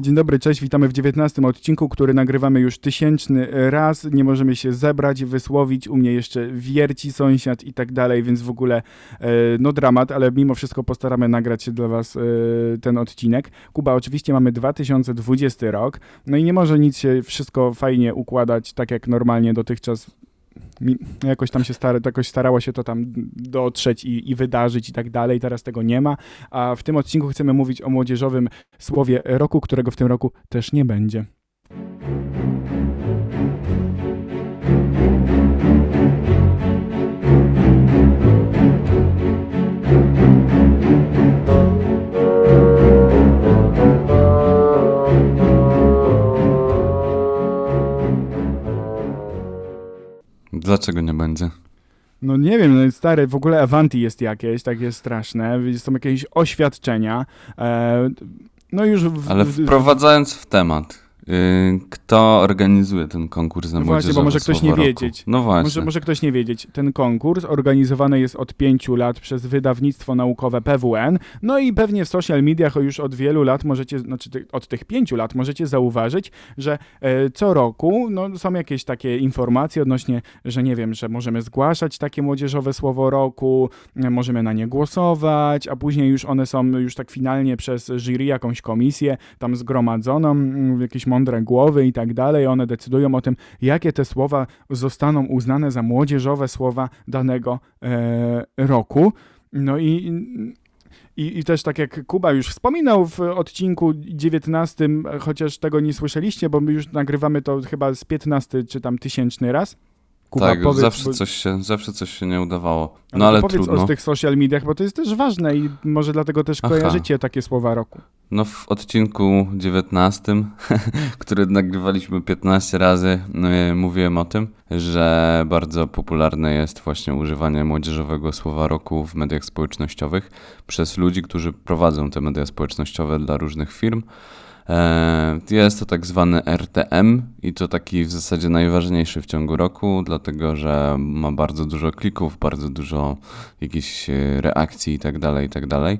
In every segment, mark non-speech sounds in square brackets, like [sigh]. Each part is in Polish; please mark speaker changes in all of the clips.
Speaker 1: Dzień dobry, cześć, witamy w 19 odcinku, który nagrywamy już tysięczny raz. Nie możemy się zebrać, wysłowić, u mnie jeszcze wierci sąsiad i tak dalej, więc w ogóle e, no dramat, ale mimo wszystko postaramy nagrać się dla was e, ten odcinek. Kuba, oczywiście mamy 2020 rok, no i nie może nic się wszystko fajnie układać, tak jak normalnie dotychczas jakoś tam się stara, jakoś starało się to tam dotrzeć i, i wydarzyć i tak dalej. Teraz tego nie ma. A w tym odcinku chcemy mówić o młodzieżowym słowie roku, którego w tym roku też nie będzie.
Speaker 2: Dlaczego nie będzie?
Speaker 1: No nie wiem, no stary, w ogóle Avanti jest jakieś, takie straszne, są jakieś oświadczenia. E, no już... W,
Speaker 2: Ale wprowadzając w temat, kto organizuje ten konkurs na
Speaker 1: No właśnie, bo może ktoś nie
Speaker 2: Roku?
Speaker 1: wiedzieć.
Speaker 2: No właśnie.
Speaker 1: Może, może ktoś nie wiedzieć. Ten konkurs organizowany jest od pięciu lat przez wydawnictwo naukowe PWN. No i pewnie w social mediach już od wielu lat możecie, znaczy od tych pięciu lat możecie zauważyć, że e, co roku no, są jakieś takie informacje odnośnie, że nie wiem, że możemy zgłaszać takie młodzieżowe słowo roku, e, możemy na nie głosować, a później już one są już tak finalnie przez jury jakąś komisję tam zgromadzoną, mm, jakieś mądre głowy i tak dalej. One decydują o tym, jakie te słowa zostaną uznane za młodzieżowe słowa danego e, roku. No i, i, i też tak jak Kuba już wspominał w odcinku 19, chociaż tego nie słyszeliście, bo my już nagrywamy to chyba z 15 czy tam tysięczny raz. Kuba,
Speaker 2: tak,
Speaker 1: powiedz,
Speaker 2: zawsze,
Speaker 1: bo-
Speaker 2: coś się, zawsze coś się nie udawało. No
Speaker 1: to
Speaker 2: ale
Speaker 1: powiedz
Speaker 2: trudno.
Speaker 1: o tych social mediach, bo to jest też ważne i może dlatego też
Speaker 2: Aha.
Speaker 1: kojarzycie takie słowa roku.
Speaker 2: No w odcinku 19, [laughs] który nagrywaliśmy 15 razy, yy, mówiłem o tym, że bardzo popularne jest właśnie używanie młodzieżowego słowa roku w mediach społecznościowych przez ludzi, którzy prowadzą te media społecznościowe dla różnych firm. E, Jest to tak zwany RTM i to taki w zasadzie najważniejszy w ciągu roku, dlatego że ma bardzo dużo klików, bardzo dużo jakichś e, reakcji i tak dalej, i tak dalej.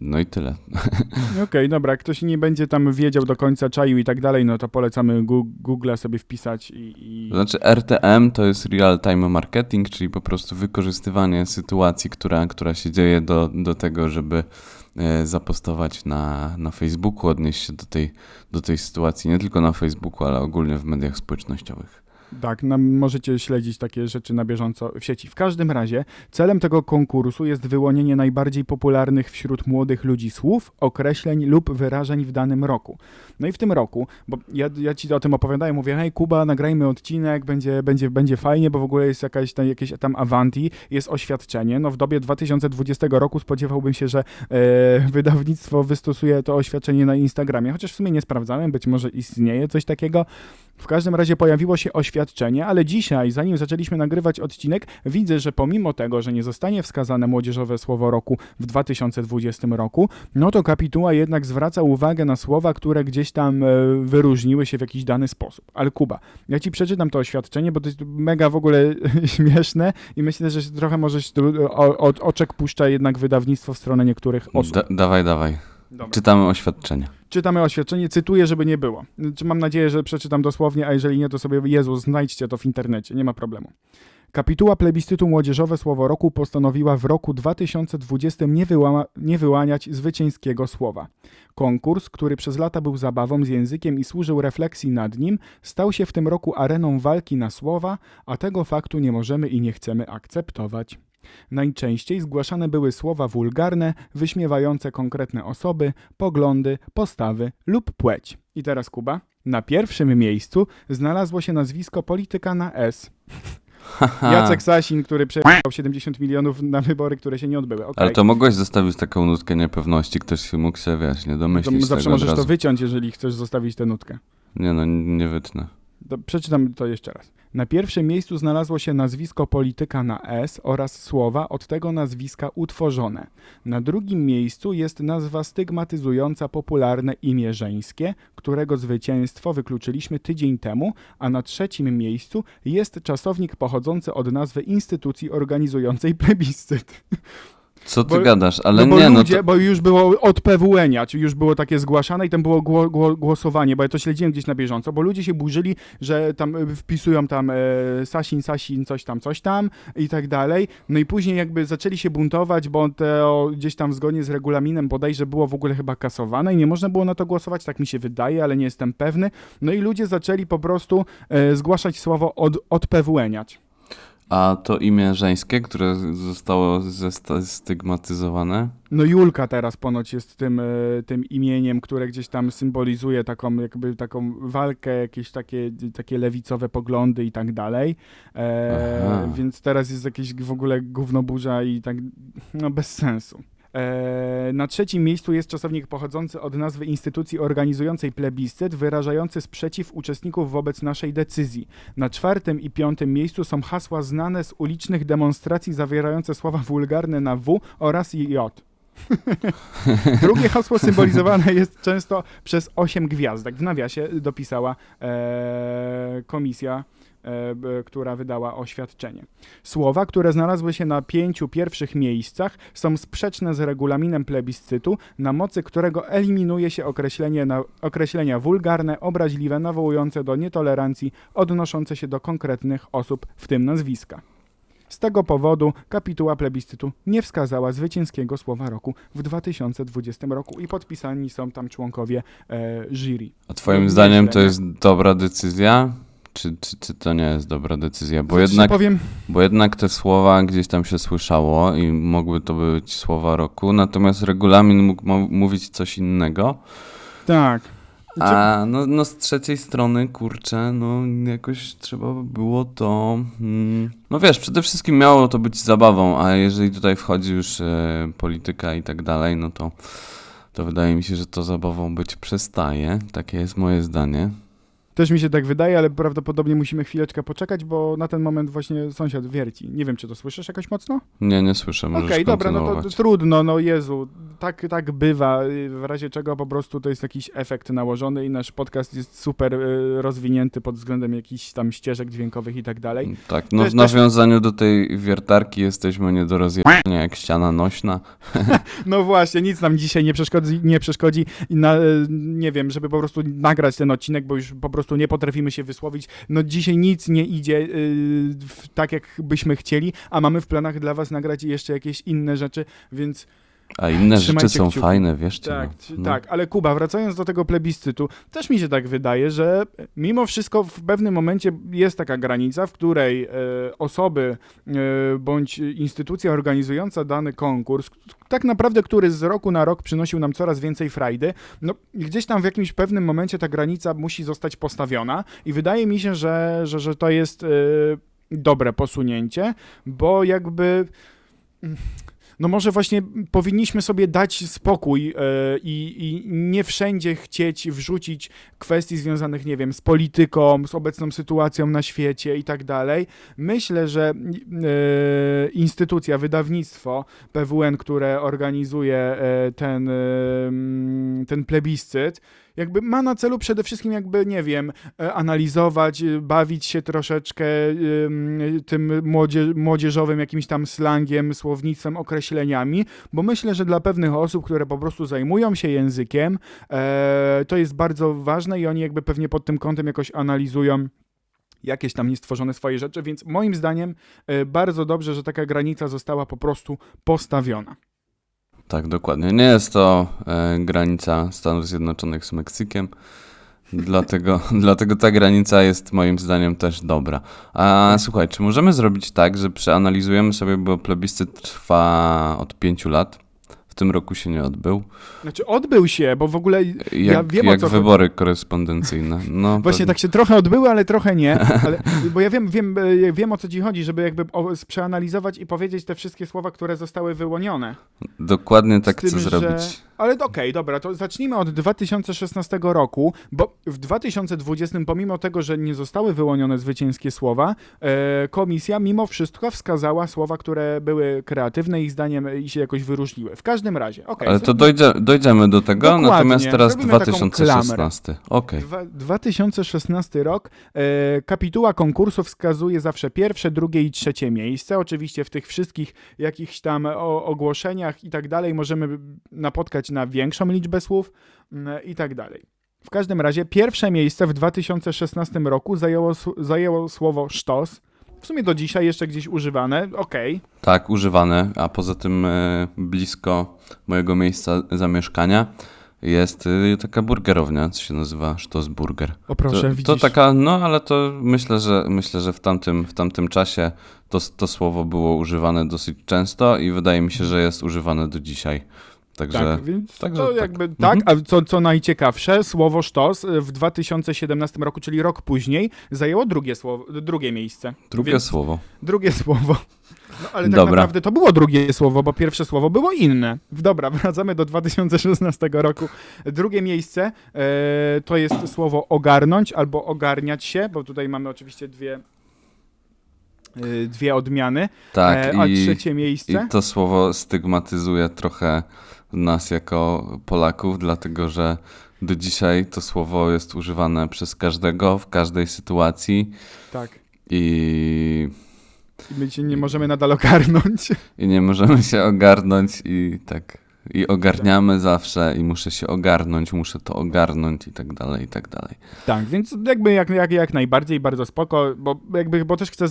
Speaker 2: No i tyle. [laughs]
Speaker 1: Okej, dobra, jak ktoś nie będzie tam wiedział do końca czaił i tak dalej, no to polecamy Google'a sobie wpisać i... i...
Speaker 2: Znaczy RTM to jest real time marketing, czyli po prostu wykorzystywanie sytuacji, która, która się dzieje do, do tego, żeby zapostować na, na Facebooku, odnieść się do tej, do tej sytuacji, nie tylko na Facebooku, ale ogólnie w mediach społecznościowych.
Speaker 1: Tak, no, możecie śledzić takie rzeczy na bieżąco w sieci. W każdym razie celem tego konkursu jest wyłonienie najbardziej popularnych wśród młodych ludzi słów, określeń lub wyrażeń w danym roku. No i w tym roku, bo ja, ja ci o tym opowiadałem, mówię, hej Kuba, nagrajmy odcinek, będzie, będzie, będzie fajnie, bo w ogóle jest jakaś tam, jakieś tam Avanti, jest oświadczenie. No w dobie 2020 roku spodziewałbym się, że e, wydawnictwo wystosuje to oświadczenie na Instagramie, chociaż w sumie nie sprawdzałem, być może istnieje coś takiego. W każdym razie pojawiło się oświadczenie, ale dzisiaj, zanim zaczęliśmy nagrywać odcinek, widzę, że pomimo tego, że nie zostanie wskazane młodzieżowe słowo roku w 2020 roku, no to kapituła jednak zwraca uwagę na słowa, które gdzieś tam e, wyróżniły się w jakiś dany sposób. Ale Kuba, ja ci przeczytam to oświadczenie, bo to jest mega w ogóle [laughs] śmieszne i myślę, że trochę możesz o, o, oczek puszcza jednak wydawnictwo w stronę niektórych osób.
Speaker 2: Da, dawaj, dawaj.
Speaker 1: Dobra.
Speaker 2: Czytamy oświadczenie.
Speaker 1: Czytamy oświadczenie, cytuję, żeby nie było. Mam nadzieję, że przeczytam dosłownie, a jeżeli nie, to sobie Jezus, znajdźcie to w internecie, nie ma problemu. Kapituła plebiscytu Młodzieżowe Słowo Roku postanowiła w roku 2020 nie, wyłama, nie wyłaniać zwycięskiego słowa. Konkurs, który przez lata był zabawą z językiem i służył refleksji nad nim, stał się w tym roku areną walki na słowa, a tego faktu nie możemy i nie chcemy akceptować. Najczęściej zgłaszane były słowa wulgarne, wyśmiewające konkretne osoby, poglądy, postawy lub płeć. I teraz Kuba. Na pierwszym miejscu znalazło się nazwisko polityka na S. Jacek Sasin, który przejechał 70 milionów na wybory, które się nie odbyły. Okej.
Speaker 2: Ale to mogłeś zostawić taką nutkę niepewności, ktoś się mógł się, wiesz, nie
Speaker 1: To
Speaker 2: domyślić
Speaker 1: zawsze
Speaker 2: tego od
Speaker 1: możesz to wyciąć, jeżeli chcesz zostawić tę nutkę.
Speaker 2: Nie no, nie wytnę.
Speaker 1: To przeczytam to jeszcze raz. Na pierwszym miejscu znalazło się nazwisko polityka na S oraz słowa od tego nazwiska utworzone. Na drugim miejscu jest nazwa stygmatyzująca popularne imię żeńskie, którego zwycięstwo wykluczyliśmy tydzień temu, a na trzecim miejscu jest czasownik pochodzący od nazwy instytucji organizującej [laughs] plebiscyt.
Speaker 2: Co ty
Speaker 1: Bo-
Speaker 2: gadasz? Ale
Speaker 1: no bo
Speaker 2: nie, no
Speaker 1: ludzie,
Speaker 2: to...
Speaker 1: bo już było od PWN-ia, czy już było takie zgłaszane i tam było gło, gło, głosowanie, bo ja to śledziłem gdzieś na bieżąco, bo ludzie się burzyli, że tam y, wpisują tam e, Sasin, Sasin, coś tam, coś tam i tak dalej. No i później jakby zaczęli się buntować, bo to gdzieś tam zgodnie z regulaminem bodajże było w ogóle chyba kasowane i nie można było na to głosować, tak mi się wydaje, ale nie jestem pewny. No i ludzie zaczęli po prostu e, zgłaszać słowo od, odpewłeniać.
Speaker 2: A to imię żeńskie, które zostało stygmatyzowane?
Speaker 1: No Julka teraz ponoć jest tym, e, tym imieniem, które gdzieś tam symbolizuje taką jakby taką walkę, jakieś takie, takie lewicowe poglądy i tak dalej. E, więc teraz jest jakieś w ogóle gównoburza i tak, no bez sensu. E, Na trzecim miejscu jest czasownik pochodzący od nazwy instytucji organizującej plebiscyt, wyrażający sprzeciw uczestników wobec naszej decyzji. Na czwartym i piątym miejscu są hasła znane z ulicznych demonstracji zawierające słowa wulgarne na W oraz J. Drugie hasło symbolizowane jest często przez osiem gwiazdek. W nawiasie dopisała e, komisja, która wydała oświadczenie. Słowa, które znalazły się na pięciu pierwszych miejscach, są sprzeczne z regulaminem plebiscytu, na mocy którego eliminuje się określenie na, określenia wulgarne, obraźliwe, nawołujące do nietolerancji, odnoszące się do konkretnych osób, w tym nazwiska. Z tego powodu kapituła plebiscytu nie wskazała zwycięskiego słowa roku w 2020 roku i podpisani są tam członkowie e, jury.
Speaker 2: A twoim
Speaker 1: Nie
Speaker 2: zdaniem to jest dobra decyzja? Czy, czy, czy to nie jest dobra decyzja? Bo
Speaker 1: Znaczy,
Speaker 2: jednak,
Speaker 1: powiem,
Speaker 2: bo jednak te słowa gdzieś tam się słyszało i mogły to być słowa roku, natomiast regulamin mógł mówić coś innego.
Speaker 1: tak. Znaczy,
Speaker 2: A no, no z trzeciej strony, kurczę, no jakoś trzeba by było to... Mm, no wiesz, przede wszystkim miało to być zabawą, a jeżeli tutaj wchodzi już e, polityka i tak dalej, no to, to wydaje mi się, że to zabawą być przestaje. Takie jest moje zdanie.
Speaker 1: Też mi się tak wydaje, ale prawdopodobnie musimy chwileczkę poczekać, bo na ten moment właśnie sąsiad wierci. Nie wiem, czy to słyszysz jakoś mocno?
Speaker 2: Nie, nie słyszę,
Speaker 1: Okej,
Speaker 2: możesz
Speaker 1: dobra, no to trudno, no Jezu, tak, tak bywa, y, w razie czego po prostu to jest jakiś efekt nałożony i nasz podcast jest super y, rozwinięty pod względem jakichś tam ścieżek dźwiękowych i tak dalej.
Speaker 2: Tak, no
Speaker 1: Też-
Speaker 2: w nawiązaniu do tej wiertarki jesteśmy nie do rozjechania jak ściana nośna. [laughs]
Speaker 1: No właśnie, nic nam dzisiaj nie przeszkodzi, nie przeszkodzi na, y, nie wiem, żeby po prostu nagrać ten odcinek, bo już po prostu nie potrafimy się wysłowić. No dzisiaj nic nie idzie y, w, tak, jak byśmy chcieli, a mamy w planach dla was nagrać jeszcze jakieś inne rzeczy, więc
Speaker 2: A inne rzeczy
Speaker 1: Trzymajcie
Speaker 2: są
Speaker 1: kciuki.
Speaker 2: fajne, wierzcie.
Speaker 1: Tak,
Speaker 2: no.
Speaker 1: czy-
Speaker 2: No.
Speaker 1: tak, ale Kuba, wracając do tego plebiscytu, też mi się tak wydaje, że mimo wszystko w pewnym momencie jest taka granica, w której e, osoby e, bądź instytucja organizująca dany konkurs, tak naprawdę, który z roku na rok przynosił nam coraz więcej frajdy, no gdzieś tam w jakimś pewnym momencie ta granica musi zostać postawiona i wydaje mi się, że, że, że to jest e, dobre posunięcie, bo jakby no może właśnie powinniśmy sobie dać spokój e, i, i nie wszędzie chcieć wrzucić kwestii związanych, nie wiem, z polityką, z obecną sytuacją na świecie i tak dalej. Myślę, że e, instytucja, wydawnictwo PWN, które organizuje e, ten, ten plebiscyt, jakby ma na celu przede wszystkim jakby, nie wiem, e, analizować, e, bawić się troszeczkę ym, tym młodzie, młodzieżowym jakimś tam slangiem, słownictwem, określeniami, bo myślę, że dla pewnych osób, które po prostu zajmują się językiem, e, to jest bardzo ważne i oni jakby pewnie pod tym kątem jakoś analizują jakieś tam niestworzone swoje rzeczy, więc moim zdaniem bardzo dobrze, że taka granica została po prostu postawiona.
Speaker 2: Tak, dokładnie. Nie jest to e, granica Stanów Zjednoczonych z Meksykiem, dlatego, [laughs] dlatego ta granica jest moim zdaniem też dobra. A słuchaj, czy możemy zrobić tak, że przeanalizujemy sobie, bo plebiscyt trwa od pięciu lat, w tym roku się nie odbył,
Speaker 1: Znaczy odbył się, bo w ogóle
Speaker 2: jak,
Speaker 1: ja wiem o
Speaker 2: jak
Speaker 1: co chodzi.
Speaker 2: wybory korespondencyjne. No,
Speaker 1: Właśnie
Speaker 2: pewnie.
Speaker 1: tak się trochę odbyły, ale trochę nie. [laughs] Ale, bo ja wiem, wiem, e, wiem o co ci chodzi, żeby jakby o, przeanalizować i powiedzieć te wszystkie słowa, które zostały wyłonione.
Speaker 2: Dokładnie tak
Speaker 1: tym,
Speaker 2: chcę
Speaker 1: że-
Speaker 2: zrobić.
Speaker 1: Ale okej, dobra, to zacznijmy od 2016 roku, bo w 2020, pomimo tego, że nie zostały wyłonione zwycięskie słowa, e, komisja mimo wszystko wskazała słowa, które były kreatywne ich zdaniem i się jakoś wyróżniły. W każdym każdym razie, okej.
Speaker 2: Ale to dojdzie, dojdziemy do tego,
Speaker 1: Dokładnie.
Speaker 2: natomiast teraz
Speaker 1: Zrobimy taką
Speaker 2: 2016. Okej.
Speaker 1: Dwa- 2016 rok. E, kapituła konkursu wskazuje zawsze pierwsze, drugie i trzecie miejsce. Oczywiście w tych wszystkich jakichś tam o, ogłoszeniach i tak dalej możemy napotkać na większą liczbę słów mm, i tak dalej. W każdym razie pierwsze miejsce w 2016 roku zajęło, zajęło słowo sztos. W sumie do dzisiaj jeszcze gdzieś używane. Okej.
Speaker 2: Tak, używane, a poza tym e, blisko mojego miejsca zamieszkania jest e, taka burgerownia, co się nazywa Stossburger.
Speaker 1: O proszę,
Speaker 2: to,
Speaker 1: widzisz.
Speaker 2: to taka, no ale to myślę, że myślę, że w tamtym, w tamtym czasie to, to słowo było używane dosyć często i wydaje mi się, że jest używane do dzisiaj. Także
Speaker 1: Tak, więc
Speaker 2: także
Speaker 1: to
Speaker 2: tak.
Speaker 1: jakby
Speaker 2: Mhm.
Speaker 1: tak, a co, co najciekawsze, słowo sztos w 2017 roku, czyli rok później, zajęło drugie, słowo, drugie miejsce.
Speaker 2: drugie
Speaker 1: Więc-
Speaker 2: słowo.
Speaker 1: Drugie słowo. No ale tak
Speaker 2: Dobra.
Speaker 1: naprawdę to było drugie słowo, bo pierwsze słowo było inne. Dobra, [laughs] wracamy do 2016 roku. Drugie miejsce e, to jest słowo ogarnąć albo ogarniać się, bo tutaj mamy oczywiście dwie, e, dwie odmiany.
Speaker 2: Tak,
Speaker 1: e, a
Speaker 2: i,
Speaker 1: trzecie miejsce.
Speaker 2: i to słowo stygmatyzuje trochę nas jako Polaków, dlatego że do dzisiaj to słowo jest używane przez każdego w każdej sytuacji
Speaker 1: Tak.
Speaker 2: i,
Speaker 1: I my się nie możemy nadal ogarnąć. [laughs]
Speaker 2: i nie możemy się ogarnąć i tak. I ogarniamy zawsze i muszę się ogarnąć, muszę to ogarnąć i tak dalej, i tak dalej.
Speaker 1: Tak, więc jakby jak, jak, jak najbardziej, bardzo spoko, bo jakby, bo też chcę,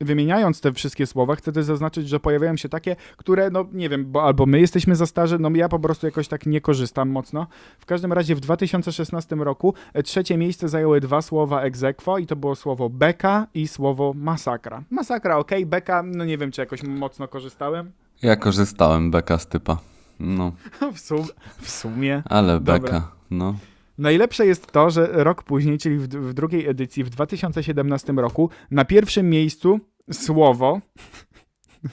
Speaker 1: wymieniając te wszystkie słowa, chcę też zaznaczyć, że pojawiają się takie, które, no nie wiem, bo albo my jesteśmy za starzy, no ja po prostu jakoś tak nie korzystam mocno. W każdym razie w 2016 roku e, trzecie miejsce zajęły dwa słowa aequo i to było słowo beka i słowo masakra. Masakra, okej, beka, no nie wiem, czy jakoś mocno korzystałem.
Speaker 2: Ja korzystałem beka z typa. No, [laughs]
Speaker 1: w, sum, w sumie.
Speaker 2: ale
Speaker 1: Dobra.
Speaker 2: beka, no.
Speaker 1: Najlepsze jest to, że rok później, czyli w, w drugiej edycji, w 2017 roku, na pierwszym miejscu słowo.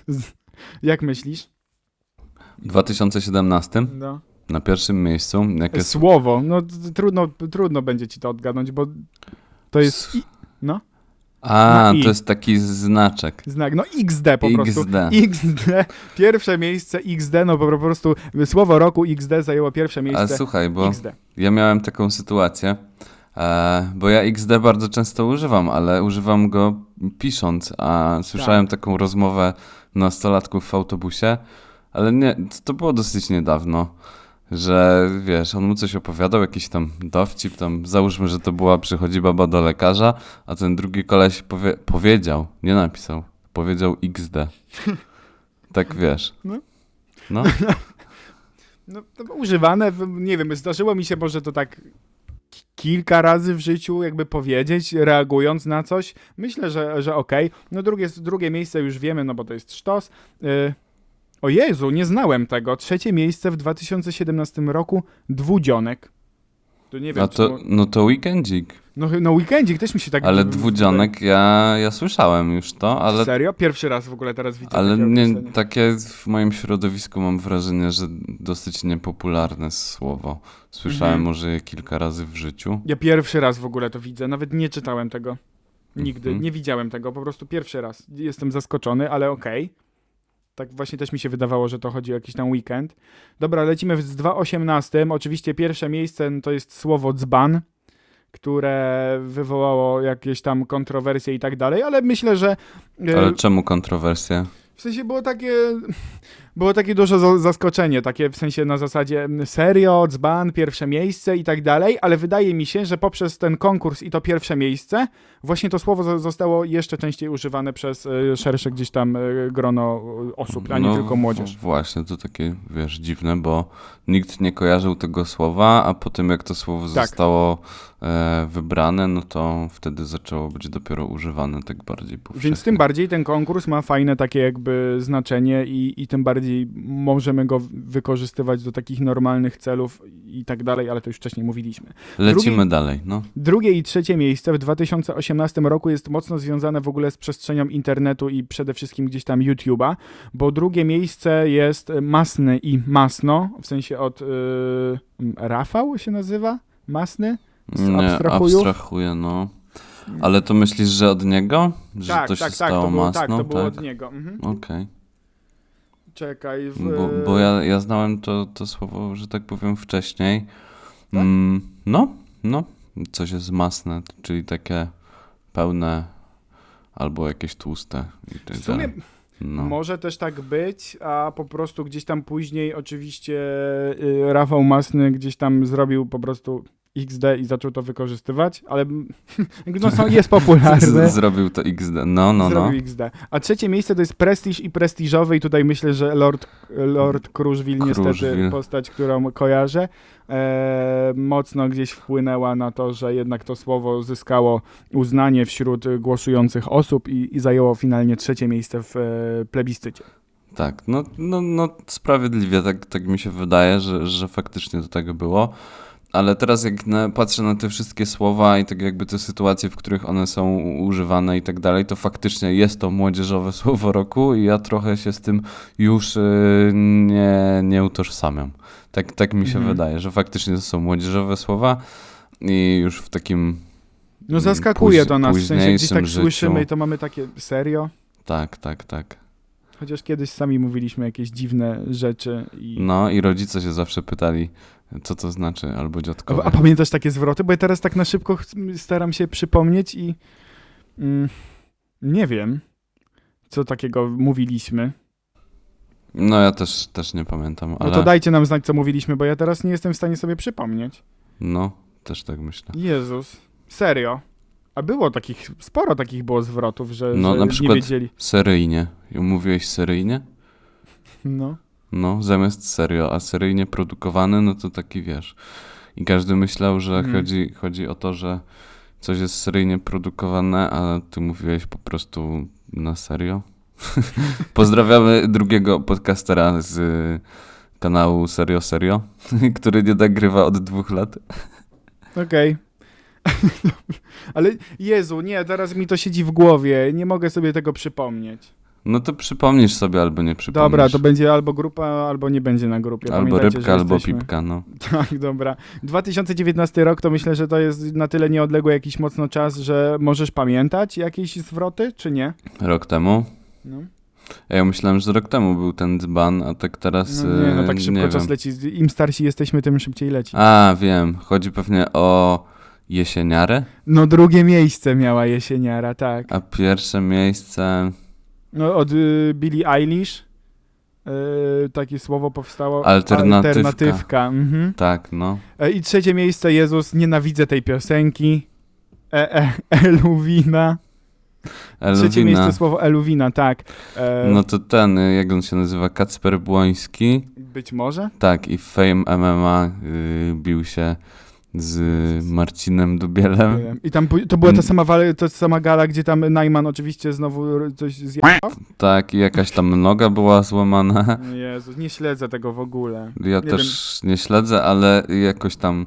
Speaker 1: [laughs] Jak myślisz?
Speaker 2: W 2017
Speaker 1: No.
Speaker 2: na pierwszym miejscu, jak jest
Speaker 1: Słowo. No trudno, trudno będzie ci to odgadnąć, bo to jest i, no,
Speaker 2: A,
Speaker 1: i.
Speaker 2: to jest taki znaczek.
Speaker 1: znak. No XD po prostu.
Speaker 2: XD.
Speaker 1: XD. Pierwsze miejsce XD, no po prostu słowo roku XD zajęło pierwsze
Speaker 2: A
Speaker 1: miejsce.
Speaker 2: słuchaj, bo
Speaker 1: XD.
Speaker 2: ja miałem taką sytuację, e, bo ja XD bardzo często używam, ale używam go pisząc, a słyszałem taką rozmowę nastolatków w autobusie, ale nie, to było dosyć niedawno, że wiesz, on mu coś opowiadał, jakiś tam dowcip, tam załóżmy, że to była, przychodzi baba do lekarza, a ten drugi koleś powie, powiedział, nie napisał, powiedział XD. Tak [laughs] wiesz.
Speaker 1: No.
Speaker 2: No. [laughs]
Speaker 1: No, to używane, nie wiem, zdarzyło mi się może to tak ki- kilka razy w życiu jakby powiedzieć, reagując na coś. Myślę, że, że okej. No drugie, drugie miejsce już wiemy, no bo to jest sztos. Y, o Jezu, nie znałem tego. Trzecie miejsce w 2017 roku dwudzionek. To nie wiem,
Speaker 2: A
Speaker 1: czy
Speaker 2: to,
Speaker 1: mo-
Speaker 2: no to weekendzik.
Speaker 1: no, no weekendzik też mi się tak...
Speaker 2: Ale dwudzionek ja, ja słyszałem już to, ale,
Speaker 1: Serio? Pierwszy raz w ogóle teraz widzę
Speaker 2: ale
Speaker 1: takie
Speaker 2: nie, takie w moim środowisku mam wrażenie, że dosyć niepopularne słowo. Słyszałem
Speaker 1: Mhm.
Speaker 2: może je kilka razy w życiu.
Speaker 1: Ja pierwszy raz w ogóle to widzę, nawet nie czytałem tego. Nigdy,
Speaker 2: Mhm.
Speaker 1: nie widziałem tego, po prostu pierwszy raz. Jestem zaskoczony, ale okej. Tak właśnie też mi się wydawało, że to chodzi o jakiś tam weekend. Dobra, lecimy z 2.18. Oczywiście pierwsze miejsce no, to jest słowo dzban, które wywołało jakieś tam kontrowersje i tak dalej, ale myślę, że e,
Speaker 2: Ale czemu kontrowersje?
Speaker 1: W sensie było takie, [laughs] było takie duże za- zaskoczenie, takie w sensie na zasadzie mm, serio, dzban, pierwsze miejsce i tak dalej, ale wydaje mi się, że poprzez ten konkurs i to pierwsze miejsce, właśnie to słowo zo- zostało jeszcze częściej używane przez e, szersze gdzieś tam e, grono e, osób, a nie
Speaker 2: No,
Speaker 1: tylko młodzież.
Speaker 2: Właśnie, to takie, wiesz, dziwne, bo nikt nie kojarzył tego słowa, a potem jak to słowo
Speaker 1: Tak.
Speaker 2: zostało wybrane, no to wtedy zaczęło być dopiero używane tak bardziej powszechnie.
Speaker 1: Więc tym bardziej ten konkurs ma fajne takie jakby znaczenie i, i tym bardziej możemy go wykorzystywać do takich normalnych celów i tak dalej, ale to już wcześniej mówiliśmy.
Speaker 2: Lecimy
Speaker 1: drugi-
Speaker 2: dalej, no.
Speaker 1: Drugie i trzecie miejsce w 2018 roku jest mocno związane w ogóle z przestrzenią internetu i przede wszystkim gdzieś tam YouTube'a, bo drugie miejsce jest Masny i Masno, w sensie od y, Rafał się nazywa? Masny?
Speaker 2: Nie,
Speaker 1: abstrahujów?
Speaker 2: abstrahuję, no. Ale to myślisz, że od niego? Że
Speaker 1: tak,
Speaker 2: to się
Speaker 1: tak, tak,
Speaker 2: stało
Speaker 1: to było,
Speaker 2: masno?
Speaker 1: tak, to było od niego. Mhm.
Speaker 2: Okej.
Speaker 1: Czekaj, w...
Speaker 2: Bo, bo ja, ja znałem to, to słowo, że tak powiem, wcześniej.
Speaker 1: Tak?
Speaker 2: Mm, no, no. Coś jest masne, czyli takie pełne albo jakieś tłuste. I tak
Speaker 1: W sumie
Speaker 2: dalej. no.
Speaker 1: może też tak być, a po prostu gdzieś tam później oczywiście y, Rafał Masny gdzieś tam zrobił po prostu XD i zaczął to wykorzystywać, ale [laughs] no, są, jest popularne.
Speaker 2: Z, zrobił to XD. No, no, no.
Speaker 1: Zrobił XD. A trzecie miejsce to jest prestiż i prestiżowy i tutaj myślę, że Lord, Lord Kruszwil niestety postać, którą kojarzę, e, mocno gdzieś wpłynęła na to, że jednak to słowo zyskało uznanie wśród głosujących osób i, i zajęło finalnie trzecie miejsce w e, plebiscycie.
Speaker 2: Tak, no, no, no sprawiedliwie, tak, tak mi się wydaje, że, że faktycznie to tak było. Ale teraz jak na, patrzę na te wszystkie słowa i tak jakby te sytuacje, w których one są używane i tak dalej, to faktycznie jest to młodzieżowe [laughs] słowo roku i ja trochę się z tym już y, nie, nie utożsamiam. Tak, tak mi się
Speaker 1: Mhm.
Speaker 2: wydaje, że faktycznie to są młodzieżowe słowa i już w takim...
Speaker 1: No zaskakuje
Speaker 2: Póź-
Speaker 1: to nas, w sensie gdzieś tak
Speaker 2: późniejszym
Speaker 1: słyszymy
Speaker 2: życiu.
Speaker 1: i to mamy takie serio.
Speaker 2: Tak, tak, tak.
Speaker 1: Chociaż kiedyś sami mówiliśmy jakieś dziwne rzeczy i...
Speaker 2: No i rodzice się zawsze pytali, co to znaczy, albo
Speaker 1: A,
Speaker 2: dziadkowie.
Speaker 1: a pamiętasz takie zwroty? Bo ja teraz tak na szybko staram się przypomnieć i mm, nie wiem, co takiego mówiliśmy.
Speaker 2: No ja też, też nie pamiętam,
Speaker 1: No
Speaker 2: ale
Speaker 1: to dajcie nam znać, co mówiliśmy, bo ja teraz nie jestem w stanie sobie przypomnieć.
Speaker 2: no, też tak myślę.
Speaker 1: Jezus, serio. A było takich, sporo takich było zwrotów, że,
Speaker 2: No,
Speaker 1: że
Speaker 2: na
Speaker 1: nie
Speaker 2: przykład-
Speaker 1: wiedzieli.
Speaker 2: Seryjnie. Mówiłeś seryjnie?
Speaker 1: No.
Speaker 2: No, zamiast serio, a seryjnie produkowany, no to taki wiesz. I każdy myślał, że
Speaker 1: Mhm.
Speaker 2: chodzi, chodzi o to, że coś jest seryjnie produkowane, a ty mówiłeś po prostu na serio. [laughs] Pozdrawiamy drugiego podcastera z y, kanału Serio Serio, [laughs] który nie nagrywa od dwóch lat.
Speaker 1: Okej. [laughs] Ale Jezu, nie, teraz mi to siedzi w głowie. Nie mogę sobie tego przypomnieć.
Speaker 2: No to przypomnisz sobie albo nie przypomnisz.
Speaker 1: Dobra, to będzie albo grupa, albo nie będzie na grupie.
Speaker 2: Albo
Speaker 1: Pamiętajcie,
Speaker 2: rybka, albo pipka, no. [laughs]
Speaker 1: Tak, dobra. 2019 rok to myślę, że to jest na tyle nieodległy jakiś mocno czas, że możesz pamiętać jakieś zwroty, czy nie?
Speaker 2: Rok temu.
Speaker 1: No,
Speaker 2: Ja myślałem, że rok temu był ten dzban, a tak teraz
Speaker 1: no nie, no
Speaker 2: e,
Speaker 1: tak szybko czas
Speaker 2: wiem.
Speaker 1: leci. Im starsi jesteśmy, tym szybciej leci.
Speaker 2: A, wiem. Chodzi pewnie o jesieniarę,
Speaker 1: No drugie miejsce miała jesieniara, tak.
Speaker 2: a pierwsze miejsce...
Speaker 1: No od y, Billie Eilish y, takie słowo powstało.
Speaker 2: Alternatywka.
Speaker 1: Alternatywka. Mhm.
Speaker 2: Tak, no.
Speaker 1: E, I trzecie miejsce, Jezus, nienawidzę tej piosenki. E, e, Eluwina. Trzecie
Speaker 2: Elwina.
Speaker 1: miejsce słowo Eluwina, tak. E,
Speaker 2: No to ten, jak on się nazywa, Kacper Błoński.
Speaker 1: Być może?
Speaker 2: Tak, i w Fame MMA y, bił się z Marcinem Dubielem.
Speaker 1: Wiem. I tam to była ta
Speaker 2: Mm.
Speaker 1: sama, ta sama gala, gdzie tam Najman oczywiście znowu coś zjechał.
Speaker 2: Tak, i jakaś tam noga była złamana.
Speaker 1: Jezus, nie śledzę tego w ogóle.
Speaker 2: Ja
Speaker 1: Nie
Speaker 2: też nie śledzę, ale jakoś tam,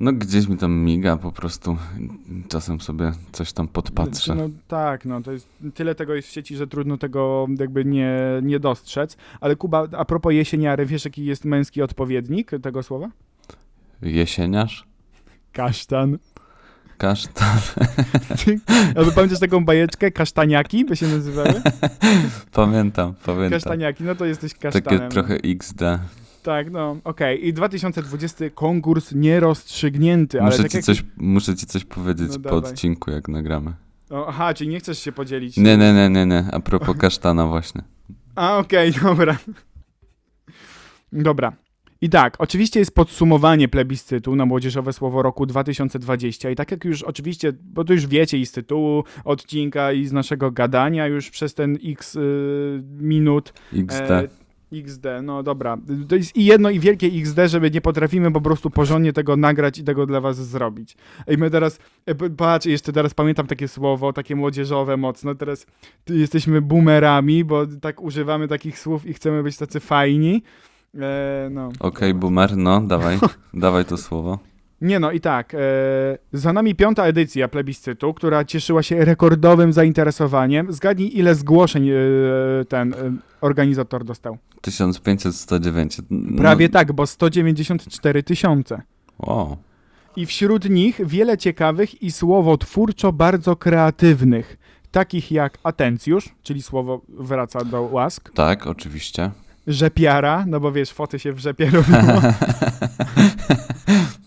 Speaker 2: no gdzieś mi tam miga po prostu. Czasem sobie coś tam podpatrzę.
Speaker 1: No tak, no to jest, tyle tego jest w sieci, że trudno tego jakby nie, nie dostrzec. Ale Kuba, a propos jesieniary, wiesz jaki jest męski odpowiednik tego słowa?
Speaker 2: Jesieniarz?
Speaker 1: Kasztan.
Speaker 2: Kasztan?
Speaker 1: Albo pamiętasz taką bajeczkę? Kasztaniaki by się nazywały? [laughs]
Speaker 2: Pamiętam, pamiętam.
Speaker 1: Kasztaniaki, no to jesteś
Speaker 2: Takie
Speaker 1: kasztanem.
Speaker 2: trochę XD.
Speaker 1: Tak, no, okej. I 2020 konkurs nierozstrzygnięty,
Speaker 2: Muszę,
Speaker 1: tak
Speaker 2: ci
Speaker 1: jak...
Speaker 2: coś, muszę ci coś powiedzieć
Speaker 1: No
Speaker 2: po
Speaker 1: dawaj.
Speaker 2: odcinku, jak nagramy.
Speaker 1: O, aha, czyli nie chcesz się podzielić?
Speaker 2: Nie, nie, nie, nie, nie. A propos [laughs] kasztana właśnie.
Speaker 1: A, okej, dobra. Dobra. I tak, oczywiście jest podsumowanie plebiscytu na Młodzieżowe Słowo Roku 2020 i tak jak już oczywiście, bo to już wiecie i z tytułu odcinka i z naszego gadania już przez ten x y, minut.
Speaker 2: XD.
Speaker 1: E, XD, no dobra. To jest i jedno i wielkie XD, żeby nie potrafimy po prostu porządnie tego nagrać i tego dla was zrobić. I my teraz, e, patrz, jeszcze teraz pamiętam takie słowo, takie młodzieżowe mocno, teraz jesteśmy boomerami, bo tak używamy takich słów i chcemy być tacy fajni. E, no.
Speaker 2: Okej, boomer, no, dawaj. [laughs] dawaj to słowo.
Speaker 1: Nie no i tak, e, za nami piąta edycja plebiscytu, która cieszyła się rekordowym zainteresowaniem. Zgadnij ile zgłoszeń e, ten e, organizator dostał.
Speaker 2: 1509. No,
Speaker 1: Prawie tak, bo 194 tysiące.
Speaker 2: O,
Speaker 1: I wśród nich wiele ciekawych i słowotwórczo bardzo kreatywnych. takich jak atencjusz, czyli słowo wraca do łask,
Speaker 2: Tak, oczywiście.
Speaker 1: Rzepiara, no bo wiesz, foty się w rzepie [laughs] robiło, [laughs]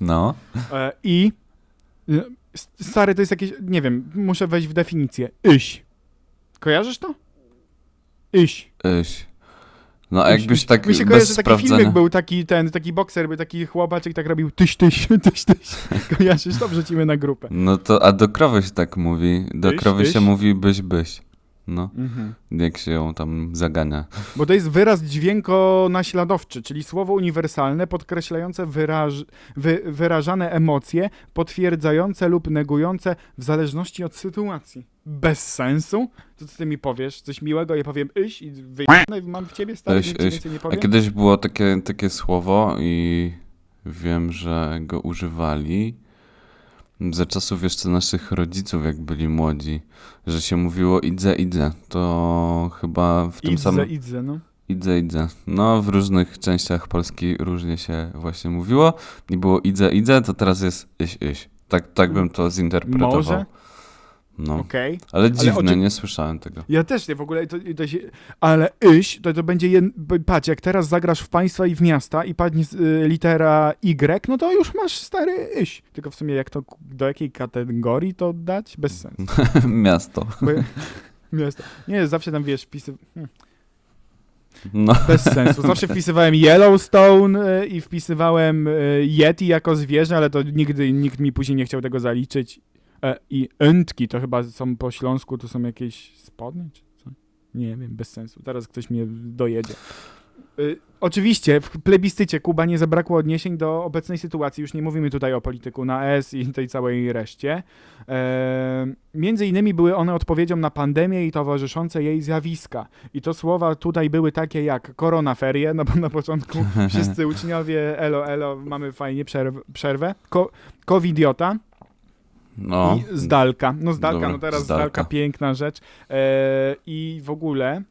Speaker 2: No.
Speaker 1: e, i s- stary, to jest jakieś, nie wiem, muszę wejść w definicję, iś. Kojarzysz to? Iś.
Speaker 2: Iś. No, a jakbyś tak
Speaker 1: Mi się kojarzy,
Speaker 2: bez
Speaker 1: że taki filmik był taki, ten, taki bokser, był taki chłopaczek, tak robił tyś, tyś, [laughs] tyś, tyś. Kojarzysz to? Wrzucimy na grupę.
Speaker 2: No to, a do krowy się tak mówi. Do krowy się mówi byś, byś. No,
Speaker 1: Mhm.
Speaker 2: jak się ją tam zagania.
Speaker 1: Bo to jest wyraz dźwięko-naśladowczy, czyli słowo uniwersalne podkreślające wyraż, wy, wyrażane emocje, potwierdzające lub negujące w zależności od sytuacji. Bez sensu? To co ty mi powiesz? Coś miłego? Ja powiem iś i wyjdę mam w ciebie stary,
Speaker 2: Iś,
Speaker 1: nic nie
Speaker 2: A
Speaker 1: powiem?
Speaker 2: kiedyś było takie, takie słowo i wiem, że go używali za czasów jeszcze naszych rodziców, jak byli młodzi, że się mówiło idze, idze. To chyba w tym
Speaker 1: Idze,
Speaker 2: samym...
Speaker 1: idze, no.
Speaker 2: Idze, idze. No, w różnych częściach Polski różnie się właśnie mówiło. I było idze, idze, to teraz jest iś, iś. Tak, tak bym to zinterpretował.
Speaker 1: Może?
Speaker 2: No.
Speaker 1: Okej.
Speaker 2: Ale dziwne,
Speaker 1: oczy-
Speaker 2: nie słyszałem tego.
Speaker 1: Ja też nie, w ogóle to, to się, ale iś, to, to będzie, jed, patrz, jak teraz zagrasz w państwa i w miasta i padnie y, litera Y, no to już masz stary iś. Tylko w sumie jak to, do jakiej kategorii to dać? Bez sensu. [laughs]
Speaker 2: Miasto.
Speaker 1: Bo, [laughs] miasto. Nie, zawsze tam, wiesz, wpisy, hmm,
Speaker 2: No.
Speaker 1: bez sensu. Zawsze [laughs] wpisywałem Yellowstone y, i wpisywałem y, Yeti jako zwierzę, ale to nigdy nikt mi później nie chciał tego zaliczyć. E, I entki to chyba są po śląsku, to są jakieś spodnie czy co? Nie wiem, bez sensu. Teraz ktoś mnie dojedzie. Y, oczywiście w plebiscycie Kuba nie zabrakło odniesień do obecnej sytuacji. Już nie mówimy tutaj o polityku na S i tej całej reszcie. E, między innymi były one odpowiedzią na pandemię i towarzyszące jej zjawiska. I to słowa tutaj były takie jak koronaferie, no bo na początku [laughs] wszyscy uczniowie elo, elo, mamy fajnie przerw przerwę. Ko covidiota
Speaker 2: no.
Speaker 1: i zdalka. No zdalka,
Speaker 2: Dobra,
Speaker 1: no teraz
Speaker 2: zdalka.
Speaker 1: zdalka, piękna rzecz. E, I w ogóle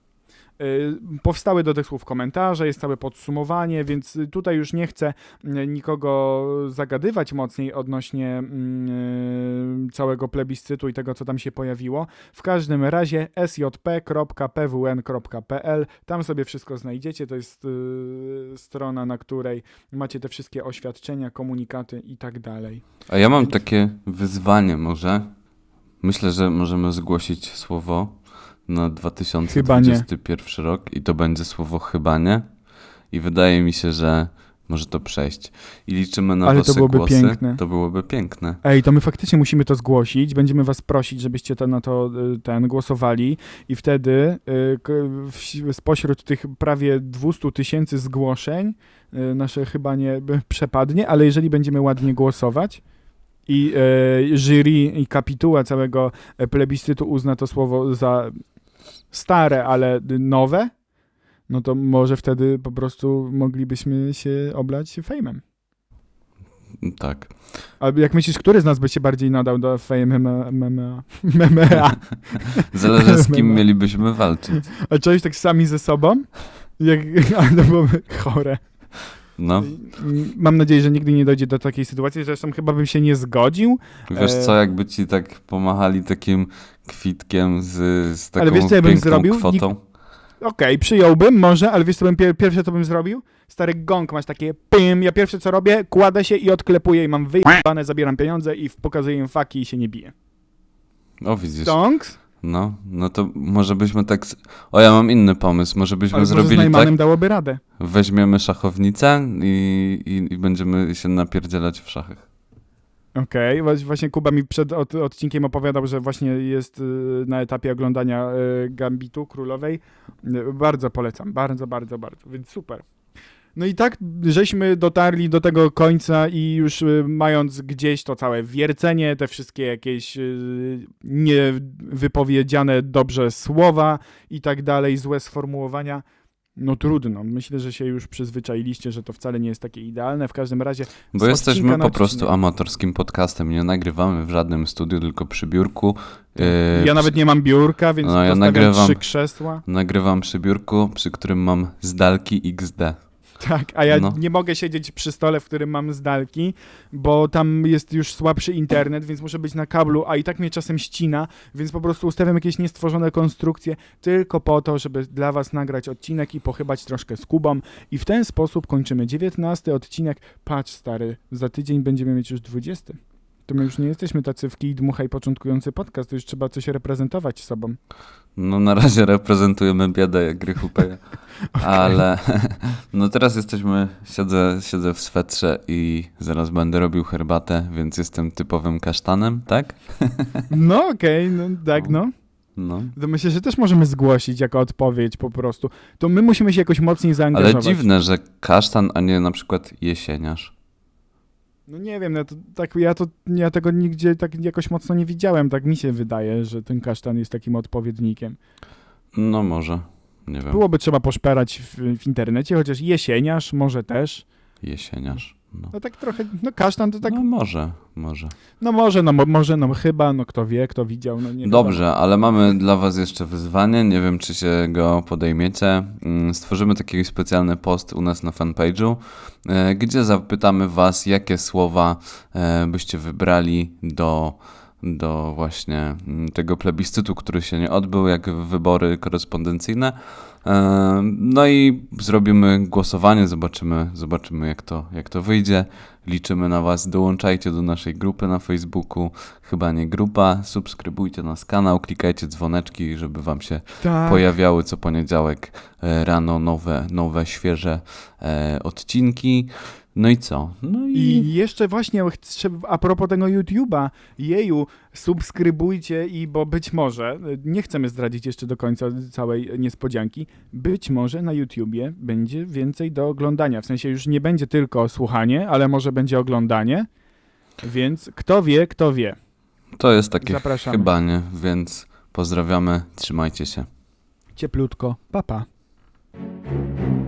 Speaker 1: powstały do tych słów komentarze, jest całe podsumowanie, więc tutaj już nie chcę mm, nikogo zagadywać mocniej odnośnie mm, całego plebiscytu i tego, co tam się pojawiło. W każdym razie sjp.pwn.pl, tam sobie wszystko znajdziecie, to jest y, strona, na której macie te wszystkie oświadczenia, komunikaty i tak dalej.
Speaker 2: A ja mam takie wyzwanie może. Myślę, że możemy zgłosić słowo na 2021 rok i to będzie słowo chyba nie. I wydaje mi się, że może to przejść. I liczymy na
Speaker 1: Ale to
Speaker 2: wasze
Speaker 1: byłoby
Speaker 2: głosy.
Speaker 1: piękne.
Speaker 2: To byłoby piękne.
Speaker 1: Ej, to my faktycznie musimy to zgłosić. Będziemy was prosić, żebyście to na to y, ten głosowali i wtedy y, spośród tych prawie 200 tysięcy zgłoszeń y, nasze chyba nie przepadnie, ale jeżeli będziemy ładnie głosować i y, jury i kapituła całego e, plebiscytu uzna to słowo za stare, ale nowe, no to może wtedy po prostu moglibyśmy się oblać fejmem.
Speaker 2: Tak.
Speaker 1: A jak myślisz, który z nas by się bardziej nadał do Fame MMA? [laughs]
Speaker 2: Zależy z [laughs] kim mielibyśmy walczyć.
Speaker 1: A czegoś tak sami ze sobą? Jak, [laughs] byłoby chore.
Speaker 2: No.
Speaker 1: Mam nadzieję, że nigdy nie dojdzie do takiej sytuacji. Zresztą chyba bym się nie zgodził.
Speaker 2: Wiesz
Speaker 1: E,
Speaker 2: co, jakby ci tak pomachali takim kwitkiem z, z taką
Speaker 1: Ale wiesz, co ja bym zrobił?
Speaker 2: kwotą?
Speaker 1: Okej, przyjąłbym może, ale wiesz co bym pier pierwsze co bym zrobił? Stary gong, masz takie pym, ja pierwsze co robię, kładę się i odklepuję i mam wyjebane, zabieram pieniądze i pokazuję im faki i się nie biję.
Speaker 2: O, widzisz.
Speaker 1: Stonks?
Speaker 2: No, no to może byśmy tak... O, ja mam inny pomysł. Może byśmy
Speaker 1: Ale może z
Speaker 2: zrobili tak,
Speaker 1: dałoby radę.
Speaker 2: weźmiemy szachownicę i, i, i będziemy się napierdzielać w szachy.
Speaker 1: Okej, okay. właśnie Kuba mi przed od, odcinkiem opowiadał, że właśnie jest y, na etapie oglądania y, Gambitu Królowej. Y, bardzo polecam, bardzo, bardzo, bardzo, więc super. No i tak żeśmy dotarli do tego końca i już y, mając gdzieś to całe wiercenie, te wszystkie jakieś y, niewypowiedziane dobrze słowa i tak dalej, złe sformułowania, no trudno. Myślę, że się już przyzwyczailiście, że to wcale nie jest takie idealne. W każdym razie
Speaker 2: Bo jesteśmy po prostu amatorskim podcastem. Nie nagrywamy w żadnym studiu, tylko przy biurku. Yy,
Speaker 1: Ja
Speaker 2: przy-
Speaker 1: nawet nie mam biurka, więc
Speaker 2: No, ja nagrywam.
Speaker 1: trzy krzesła.
Speaker 2: Nagrywam przy biurku, przy którym mam zdalki XD.
Speaker 1: Tak, a ja
Speaker 2: No.
Speaker 1: nie mogę siedzieć przy stole, w którym mam zdalki, bo tam jest już słabszy internet, więc muszę być na kablu, a i tak mnie czasem ścina, więc po prostu ustawiam jakieś niestworzone konstrukcje tylko po to, żeby dla was nagrać odcinek i pochybać troszkę z Kubą i w ten sposób kończymy 19 odcinek. Patrz stary, za tydzień będziemy mieć już 20. To my już nie jesteśmy tacy w kij dmuchaj początkujący podcast, to już trzeba coś reprezentować sobą.
Speaker 2: No na razie reprezentujemy biedę jak Grychu Peja. [laughs] Ale [laughs] no teraz jesteśmy, siedzę, siedzę w swetrze i zaraz będę robił herbatę, więc jestem typowym kasztanem, tak? [laughs]
Speaker 1: No okej, no tak no.
Speaker 2: No.
Speaker 1: To myślę, że też możemy zgłosić jako odpowiedź po prostu. To my musimy się jakoś mocniej
Speaker 2: Ale
Speaker 1: zaangażować.
Speaker 2: dziwne, że kasztan, a nie na przykład jesieniarz.
Speaker 1: No nie wiem, no to, tak, ja, to, ja tego nigdzie tak jakoś mocno nie widziałem. Tak mi się wydaje, że ten kasztan jest takim odpowiednikiem.
Speaker 2: No może, nie wiem,
Speaker 1: Byłoby trzeba poszperać w, w internecie, chociaż jesieniarz może też.
Speaker 2: jesieniarz. No.
Speaker 1: No tak trochę, no kasztan to tak,
Speaker 2: no może, może.
Speaker 1: no może, no mo, może, no chyba, no kto wie, kto widział, no nie
Speaker 2: Dobrze, ale mamy dla Was jeszcze wyzwanie. Nie wiem, czy się go podejmiecie. Mm, Stworzymy taki specjalny post u nas na fanpage'u, e, gdzie zapytamy Was, jakie słowa e, byście wybrali do, do właśnie mm, tego plebiscytu, który się nie odbył, jak wybory korespondencyjne. E, No i zrobimy głosowanie, zobaczymy, zobaczymy jak, to, jak to wyjdzie. Liczymy na Was. Dołączajcie do naszej grupy na Facebooku. Chyba nie grupa. Subskrybujcie nasz kanał, klikajcie dzwoneczki, żeby Wam się
Speaker 1: Tak.
Speaker 2: pojawiały co poniedziałek e, rano nowe, nowe świeże e, odcinki. No i co? No i,
Speaker 1: I jeszcze właśnie a propos tego YouTube'a, jeju, subskrybujcie i bo być może, nie chcemy zdradzić jeszcze do końca całej niespodzianki, być może na YouTubie będzie więcej do oglądania. W sensie już nie będzie tylko słuchanie, ale może będzie oglądanie. Więc kto wie, kto wie.
Speaker 2: to jest takie
Speaker 1: Zapraszamy.
Speaker 2: chyba nie, więc pozdrawiamy, trzymajcie się.
Speaker 1: Cieplutko. Papa. Pa.